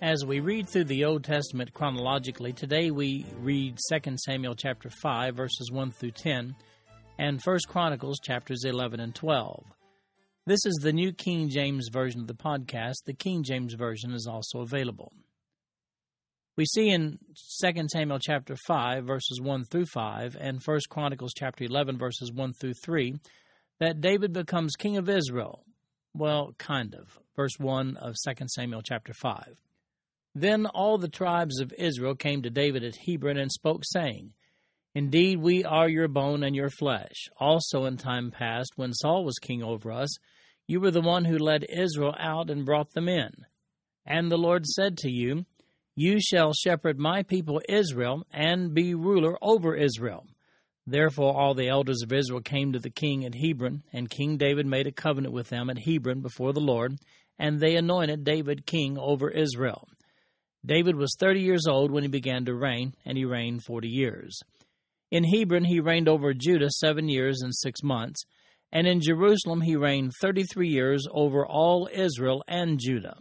As we read through the Old Testament chronologically, today we read 2 Samuel chapter 5 verses 1 through 10 and 1 Chronicles chapters 11 and 12. This is the New King James version of the podcast. The King James version is also available. We see in 2 Samuel chapter 5 verses 1 through 5 and 1 Chronicles chapter 11 verses 1 through 3 that David becomes king of Israel. Well, kind of. Verse 1 of 2 Samuel chapter 5. Then all the tribes of Israel came to David at Hebron and spoke, saying, Indeed, we are your bone and your flesh. Also, in time past, when Saul was king over us, you were the one who led Israel out and brought them in. And the Lord said to you, You shall shepherd my people Israel, and be ruler over Israel. Therefore, all the elders of Israel came to the king at Hebron, and King David made a covenant with them at Hebron before the Lord, and they anointed David king over Israel. David was thirty years old when he began to reign, and he reigned forty years. In Hebron he reigned over Judah seven years and six months, and in Jerusalem he reigned thirty three years over all Israel and Judah.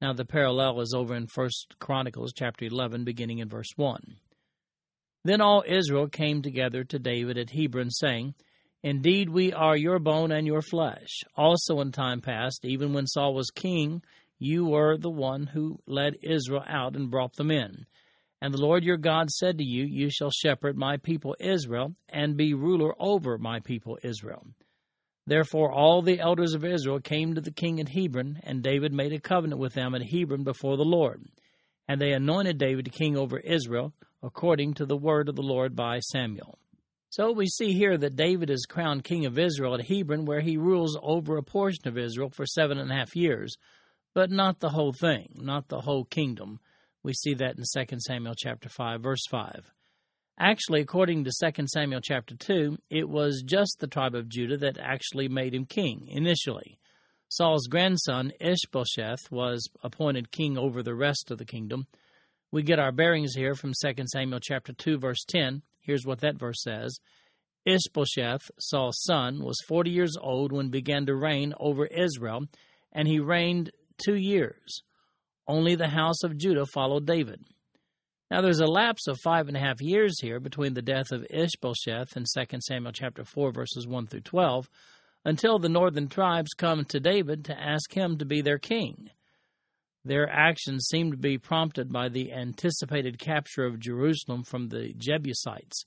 Now the parallel is over in First Chronicles chapter eleven, beginning in verse one. Then all Israel came together to David at Hebron, saying, Indeed, we are your bone and your flesh. Also, in time past, even when Saul was king, you were the one who led Israel out and brought them in. And the Lord your God said to you, You shall shepherd my people Israel, and be ruler over my people Israel. Therefore, all the elders of Israel came to the king at Hebron, and David made a covenant with them at Hebron before the Lord. And they anointed David king over Israel according to the word of the Lord by Samuel. So we see here that David is crowned king of Israel at Hebron, where he rules over a portion of Israel for seven and a half years, but not the whole thing, not the whole kingdom. We see that in 2 Samuel chapter 5, verse 5. Actually, according to 2 Samuel chapter 2, it was just the tribe of Judah that actually made him king initially. Saul's grandson, Ishbosheth, was appointed king over the rest of the kingdom, we get our bearings here from 2 Samuel chapter 2 verse 10. Here's what that verse says. Ishbosheth, Saul's son, was 40 years old when he began to reign over Israel, and he reigned 2 years. Only the house of Judah followed David. Now there's a lapse of five and a half years here between the death of Ishbosheth in 2 Samuel chapter 4 verses 1 through 12 until the northern tribes come to David to ask him to be their king. Their actions seem to be prompted by the anticipated capture of Jerusalem from the Jebusites.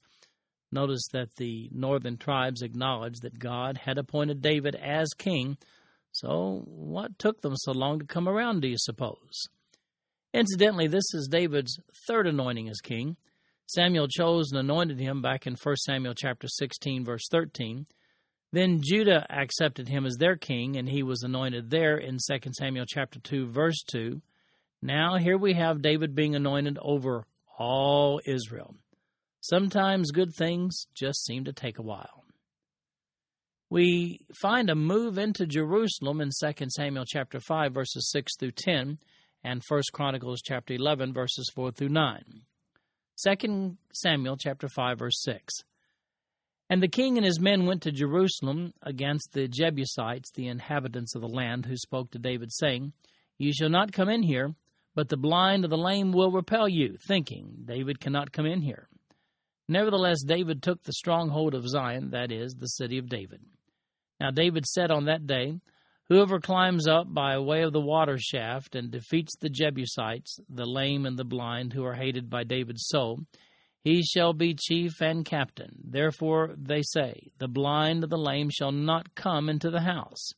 Notice that the northern tribes acknowledge that God had appointed David as king, so what took them so long to come around, do you suppose? Incidentally, this is David's third anointing as king. Samuel chose and anointed him back in 1 Samuel chapter 16 verse 13. Then Judah accepted him as their king, and he was anointed there in 2 Samuel chapter 2, verse 2. Now here we have David being anointed over all Israel. Sometimes good things just seem to take a while. We find a move into Jerusalem in 2 Samuel chapter 5 verses 6 through 10 and 1 Chronicles chapter 11 verses 4 through 9. 2 Samuel chapter 5 verse 6. And the king and his men went to Jerusalem against the Jebusites, the inhabitants of the land, who spoke to David, saying, You shall not come in here, but the blind and the lame will repel you, thinking, David cannot come in here. Nevertheless, David took the stronghold of Zion, that is, the city of David. Now David said on that day, Whoever climbs up by way of the water shaft and defeats the Jebusites, the lame and the blind, who are hated by David's soul, he shall be chief and captain. Therefore they say, The blind and the lame shall not come into the house.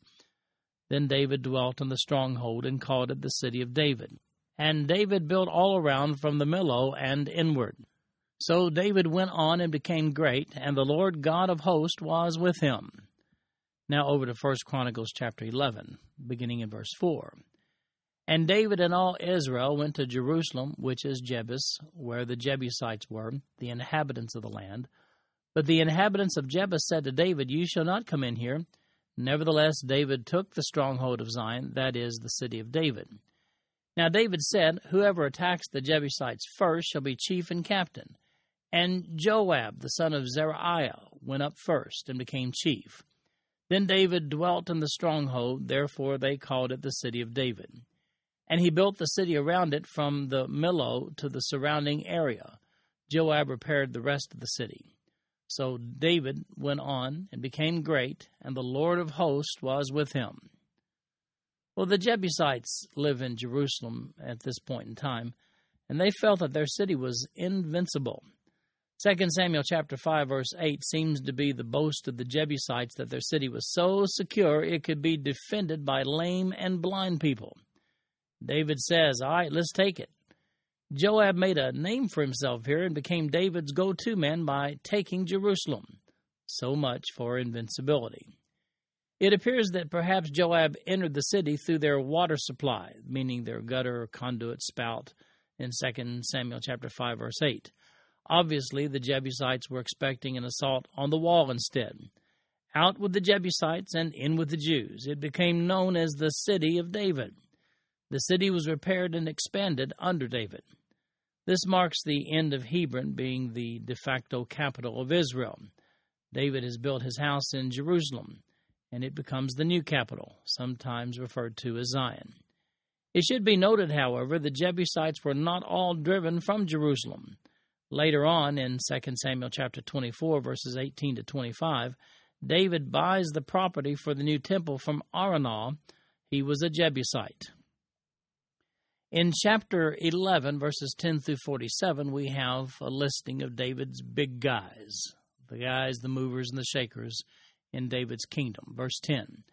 Then David dwelt in the stronghold and called it the city of David. And David built all around from the Millo and inward. So David went on and became great, and the Lord God of hosts was with him. Now over to 1 Chronicles chapter 11, beginning in verse 4. And David and all Israel went to Jerusalem, which is Jebus, where the Jebusites were, the inhabitants of the land. But the inhabitants of Jebus said to David, You shall not come in here. Nevertheless, David took the stronghold of Zion, that is, the city of David. Now David said, Whoever attacks the Jebusites first shall be chief and captain. And Joab, the son of Zeruiah, went up first and became chief. Then David dwelt in the stronghold, therefore they called it the city of David. And he built the city around it from the Millo to the surrounding area. Joab repaired the rest of the city. So David went on and became great, and the Lord of hosts was with him. Well, the Jebusites live in Jerusalem at this point in time, and they felt that their city was invincible. 2 Samuel chapter 5 verse 8 seems to be the boast of the Jebusites that their city was so secure it could be defended by lame and blind people. David says, All right, let's take it. Joab made a name for himself here and became David's go to man by taking Jerusalem. So much for invincibility. It appears that perhaps Joab entered the city through their water supply, meaning their gutter conduit spout in 2 Samuel chapter 5 verse 8. Obviously, the Jebusites were expecting an assault on the wall instead. Out with the Jebusites and in with the Jews. It became known as the city of David. The city was repaired and expanded under David. This marks the end of Hebron being the de facto capital of Israel. David has built his house in Jerusalem, and it becomes the new capital, sometimes referred to as Zion. It should be noted, however, the Jebusites were not all driven from Jerusalem. Later on in 2 Samuel chapter 24 verses 18 to 25, David buys the property for the new temple from Araunah. He was a Jebusite. In chapter 11, verses 10 through 47, we have a listing of David's big guys, the guys, the movers, and the shakers in David's kingdom. Verse 10.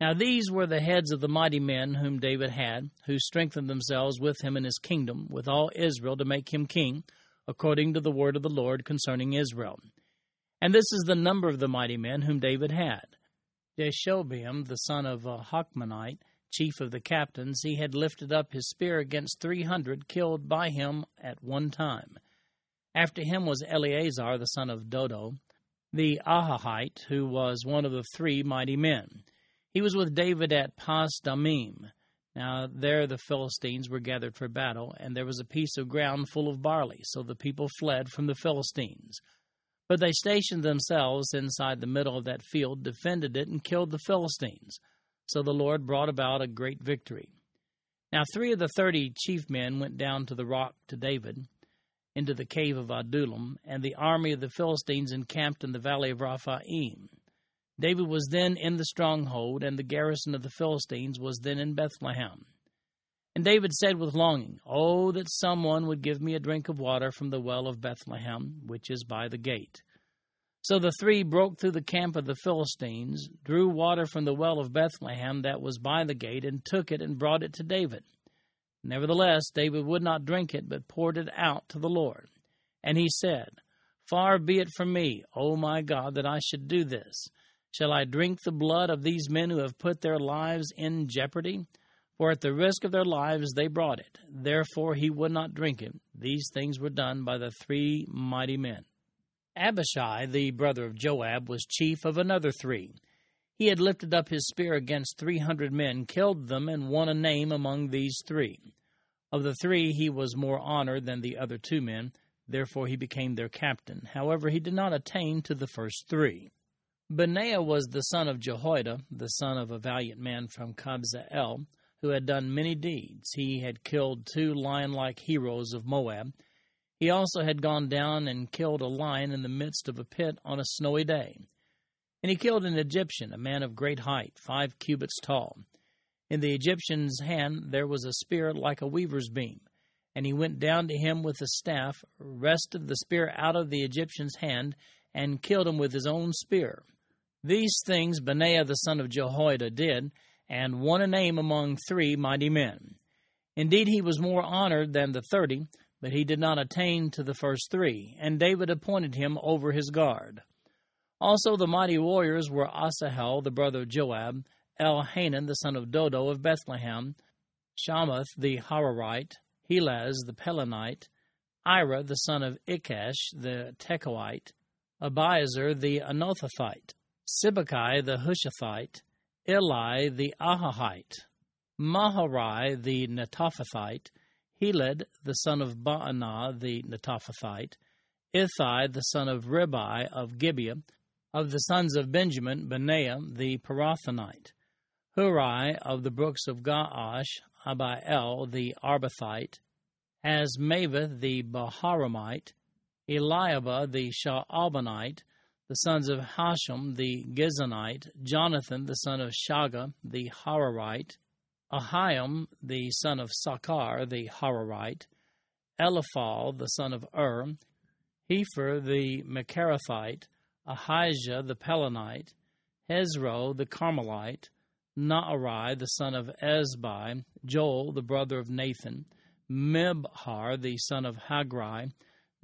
Now these were the heads of the mighty men whom David had, who strengthened themselves with him in his kingdom, with all Israel to make him king, according to the word of the Lord concerning Israel. And this is the number of the mighty men whom David had. Jashobeam, the son of a Hachmonite, chief of the captains, he had lifted up his spear against three hundred, killed by him at one time. After him was Eleazar, the son of Dodo, the Ahohite, who was one of the three mighty men. He was with David at Pasdammim. Now there the Philistines were gathered for battle, and there was a piece of ground full of barley, so the people fled from the Philistines. But they stationed themselves inside the middle of that field, defended it, and killed the Philistines. So the Lord brought about a great victory. Now three of the thirty chief men went down to the rock to David, into the cave of Adullam, and the army of the Philistines encamped in the valley of Rephaim. David was then in the stronghold, and the garrison of the Philistines was then in Bethlehem. And David said with longing, Oh, that someone would give me a drink of water from the well of Bethlehem, which is by the gate. So the three broke through the camp of the Philistines, drew water from the well of Bethlehem that was by the gate, and took it and brought it to David. Nevertheless, David would not drink it, but poured it out to the Lord. And he said, Far be it from me, O my God, that I should do this. Shall I drink the blood of these men who have put their lives in jeopardy? For at the risk of their lives they brought it. Therefore he would not drink it. These things were done by the three mighty men. Abishai, the brother of Joab, was chief of another three. He had lifted up his spear against three hundred men, killed them, and won a name among these three. Of the three, he was more honored than the other two men, therefore he became their captain. However, he did not attain to the first three. Benaiah was the son of Jehoiada, the son of a valiant man from Kabzeel, who had done many deeds. He had killed two lion like heroes of Moab he also had gone down and killed a lion in the midst of a pit on a snowy day. And he killed an Egyptian, a man of great height, five cubits tall. In the Egyptian's hand there was a spear like a weaver's beam. And he went down to him with a staff, wrested the spear out of the Egyptian's hand, and killed him with his own spear. These things Benaiah the son of Jehoiada did, and won a name among three mighty men. Indeed, he was more honored than the thirty, but he did not attain to the first three, and David appointed him over his guard. Also the mighty warriors were Asahel, the brother of Joab, Elhanan, the son of Dodo of Bethlehem, Shammoth the Harorite, Helez the Pelonite, Ira the son of Ikkesh the Tekoite, Abiezer the Anathothite, Sibbechai the Hushathite, Eli the Ahohite, Maharai the Netophathite, Heled the son of Baanah the Netophathite, Ithai the son of Ribai of Gibeah, of the sons of Benjamin, Benaiah the Pirathonite, Hurai of the brooks of Gaash, Abiel the Arbathite, Azmaveth the Baharumite, Eliahba the Shaalbonite, the sons of Hashem the Gizonite, Jonathan the son of Shageh the Hararite, Ahiam the son of Sacar the Hararite, Eliphal the son of Ur, Hepher the Mecherathite, Ahijah the Pelonite, Hezro the Carmelite, Naarai the son of Ezbai, Joel the brother of Nathan, Mibhar the son of Hagri,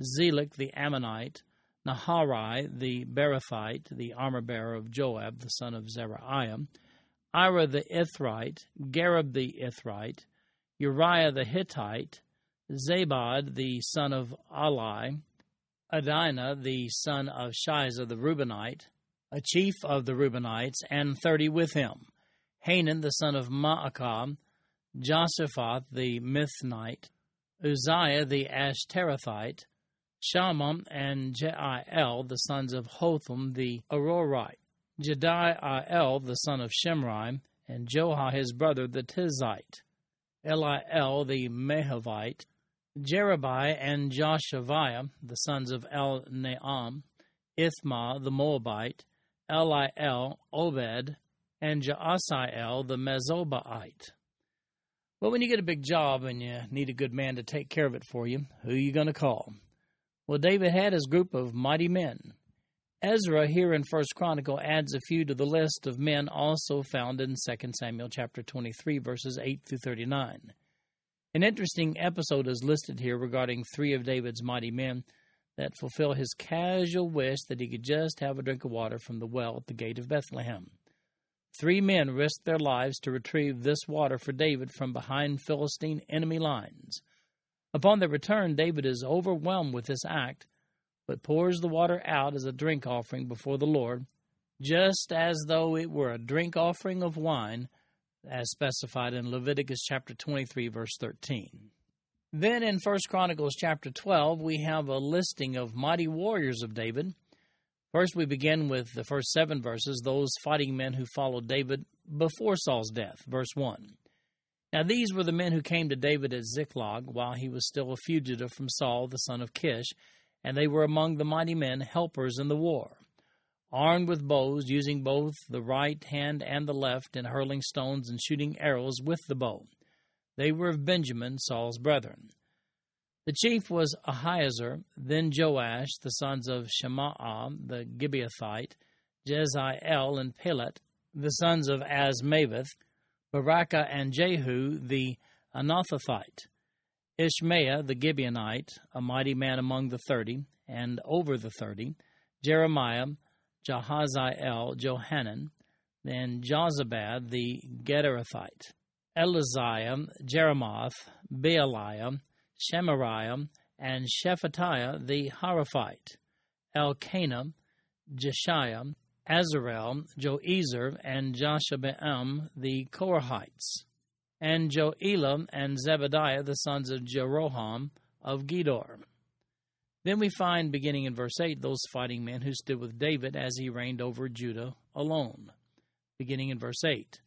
Zelek the Ammonite, Naharai the Berothite, the armor bearer of Joab the son of Zeruiah, Ira the Ithrite, Gareb the Ithrite, Uriah the Hittite, Zabad the son of Ali, Adina the son of Shiza the Reubenite, a chief of the Reubenites, and thirty with him, Hanan the son of Maachah, Joshaphat the Mithnite, Uzzia the Ashterathite, Shammah and Jeiel the sons of Hotham the Aroerite, Jediael the son of Shimri, and Joha his brother the Tizite, Eliel the Mahavite, Jeribai and Joshaviah, the sons of El Naam, Ithmah the Moabite, Eliel, Obed, and Jaasiel the Mezobaite. Well, when you get a big job and you need a good man to take care of it for you, who are you going to call? Well, David had his group of mighty men. Ezra here in First Chronicle adds a few to the list of men also found in 2 Samuel chapter 23 verses 8 through 39. An interesting episode is listed here regarding three of David's mighty men that fulfill his casual wish that he could just have a drink of water from the well at the gate of Bethlehem. Three men risked their lives to retrieve this water for David from behind Philistine enemy lines. Upon their return, David is overwhelmed with this act, but pours the water out as a drink offering before the Lord, just as though it were a drink offering of wine as specified in Leviticus chapter 23 verse 13. Then in 1 Chronicles chapter 12 we have a listing of mighty warriors of David. First we begin with the first 7 verses, those fighting men who followed David before Saul's death, verse 1. Now these were the men who came to David at Ziklag while he was still a fugitive from Saul the son of Kish, and they were among the mighty men helpers in the war armed with bows, using both the right hand and the left in hurling stones and shooting arrows with the bow. They were of Benjamin, Saul's brethren. The chief was Ahiezer, then Joash, the sons of Shemaah, the Gibeathite, Jeziel and Pelet, the sons of Azmaveth, Berachah and Jehu, the Anathothite, Ishmael the Gibeonite, a mighty man among the thirty, and over the thirty, Jeremiah, Jahaziel, Johanan, then Jozabad the Gederathite, Eliziah, Jerimoth, Bealiah, Shemariah, and Shephatiah the Haruphite, Elkanah, Jeshiah, Azarel, Joezer, and Jashobeam the Korahites, and Joelam and Zebadiah the sons of Jeroham of Gedor. Then we find, beginning in verse 8, those fighting men who stood with David as he reigned over Judah alone. Beginning in verse 8.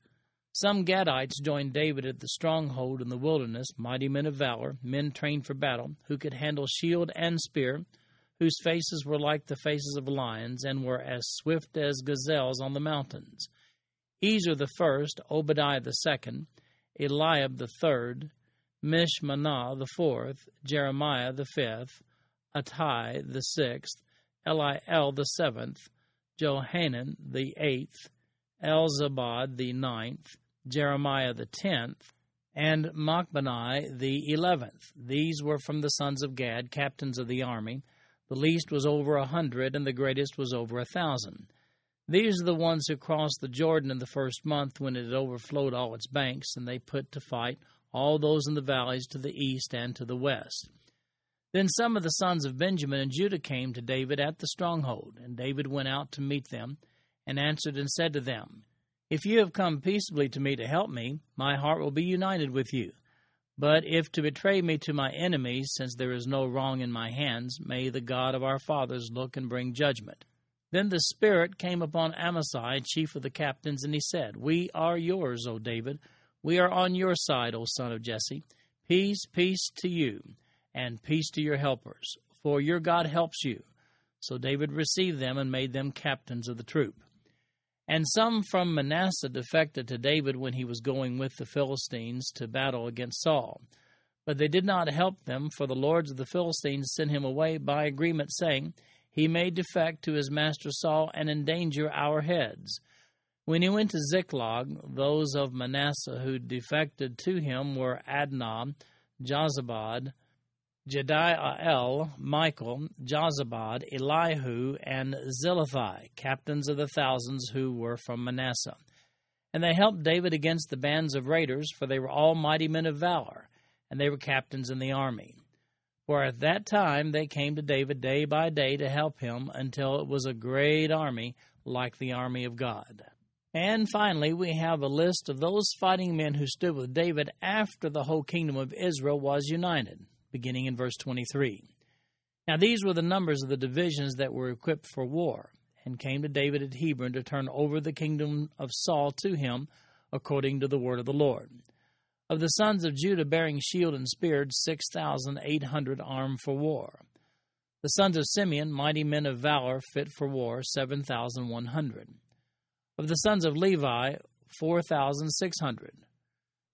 Some Gadites joined David at the stronghold in the wilderness, mighty men of valor, men trained for battle, who could handle shield and spear, whose faces were like the faces of lions, and were as swift as gazelles on the mountains. Ezer the first, Obadiah the second, Eliab the third, Mishmannah the fourth, Jeremiah the fifth, Attai the sixth, Eliel the seventh, Johanan the eighth, Elzabad the ninth, Jeremiah the tenth, and Machbanai the eleventh. These were from the sons of Gad, captains of the army. The least was over a hundred, and the greatest was over a thousand. These are the ones who crossed the Jordan in the first month when it had overflowed all its banks, and they put to fight all those in the valleys to the east and to the west. Then some of the sons of Benjamin and Judah came to David at the stronghold, and David went out to meet them, and answered and said to them, If you have come peaceably to me to help me, my heart will be united with you. But if to betray me to my enemies, since there is no wrong in my hands, may the God of our fathers look and bring judgment. Then the Spirit came upon Amasai, chief of the captains, and he said, We are yours, O David. We are on your side, O son of Jesse. Peace, peace to you and peace to your helpers, for your God helps you. So David received them and made them captains of the troop. And some from Manasseh defected to David when he was going with the Philistines to battle against Saul. But they did not help them, for the lords of the Philistines sent him away by agreement, saying, He may defect to his master Saul and endanger our heads. When he went to Ziklag, those of Manasseh who defected to him were Adnah, Jozabad, Jediael, Michael, Jozabad, Elihu, and Zillethai, captains of the thousands who were from Manasseh. And they helped David against the bands of raiders, for they were all mighty men of valor, and they were captains in the army. For at that time they came to David day by day to help him, until it was a great army, like the army of God. And finally, we have a list of those fighting men who stood with David after the whole kingdom of Israel was united beginning in verse 23. Now these were the numbers of the divisions that were equipped for war, and came to David at Hebron to turn over the kingdom of Saul to him, according to the word of the Lord. Of the sons of Judah bearing shield and spear, six thousand eight hundred armed for war. The sons of Simeon, mighty men of valor, fit for war, seven thousand one hundred. Of the sons of Levi, four thousand six hundred.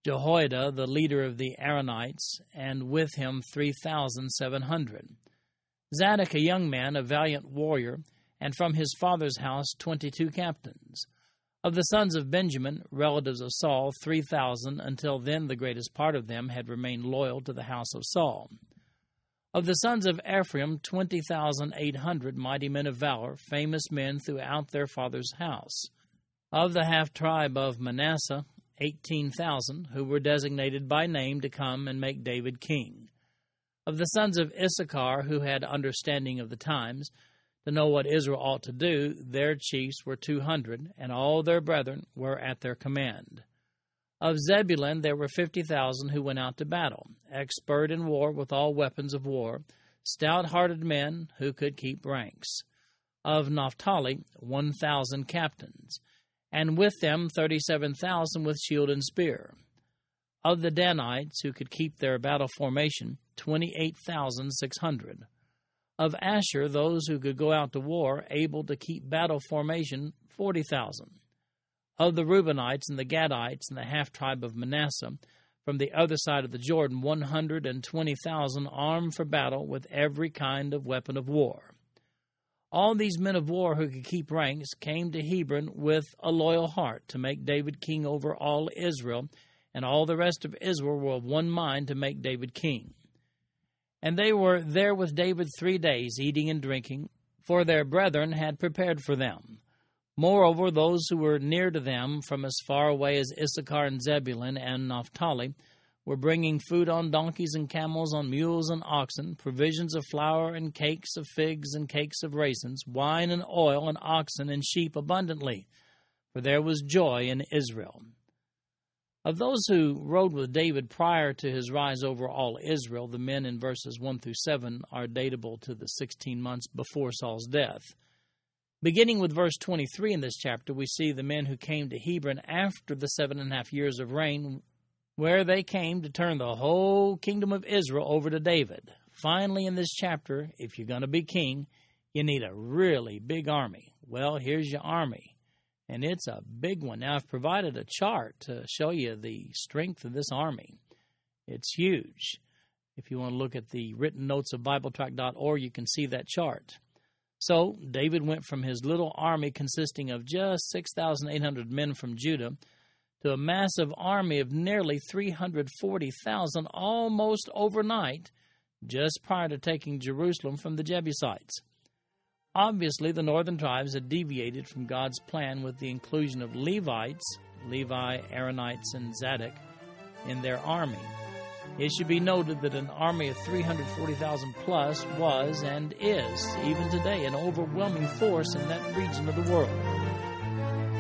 Jehoiada, the leader of the Aaronites, and with him 3,700. Zadok, a young man, a valiant warrior, and from his father's house 22 captains. Of the sons of Benjamin, relatives of Saul, 3,000, until then the greatest part of them had remained loyal to the house of Saul. Of the sons of Ephraim, 20,800 mighty men of valor, famous men throughout their father's house. Of the half tribe of Manasseh, 18,000 who were designated by name to come and make David king. Of the sons of Issachar who had understanding of the times, to know what Israel ought to do, their chiefs were 200, and all their brethren were at their command. Of Zebulun there were 50,000 who went out to battle, expert in war with all weapons of war, stout hearted men who could keep ranks. Of Naphtali, 1,000 captains and with them thirty seven thousand with shield and spear. Of the Danites who could keep their battle formation, twenty eight thousand six hundred. Of Asher, those who could go out to war, able to keep battle formation, forty thousand. Of the Reubenites and the Gadites and the half tribe of Manasseh, from the other side of the Jordan, one hundred and twenty thousand armed for battle with every kind of weapon of war. All these men of war who could keep ranks came to Hebron with a loyal heart to make David king over all Israel, and all the rest of Israel were of one mind to make David king. And they were there with David three days, eating and drinking, for their brethren had prepared for them. Moreover, those who were near to them, from as far away as Issachar and Zebulun and Naphtali, were bringing food on donkeys and camels, on mules and oxen, provisions of flour and cakes of figs and cakes of raisins, wine and oil and oxen and sheep abundantly, for there was joy in Israel. Of those who rode with David prior to his rise over all Israel, the men in verses 1 through 7 are datable to the 16 months before Saul's death. Beginning with verse 23 in this chapter, we see the men who came to Hebron after the seven and a half years of reign where they came to turn the whole kingdom of Israel over to David. Finally, in this chapter, if you're going to be king, you need a really big army. Well, here's your army, and it's a big one. Now, I've provided a chart to show you the strength of this army. It's huge. If you want to look at the written notes of BibleTrack.org, you can see that chart. So, David went from his little army consisting of just 6,800 men from Judah to a massive army of nearly 340,000 almost overnight, just prior to taking Jerusalem from the Jebusites. Obviously, the northern tribes had deviated from God's plan with the inclusion of Levites, Levi, Aaronites, and Zadok, in their army. It should be noted that an army of 340,000 plus was and is, even today, an overwhelming force in that region of the world.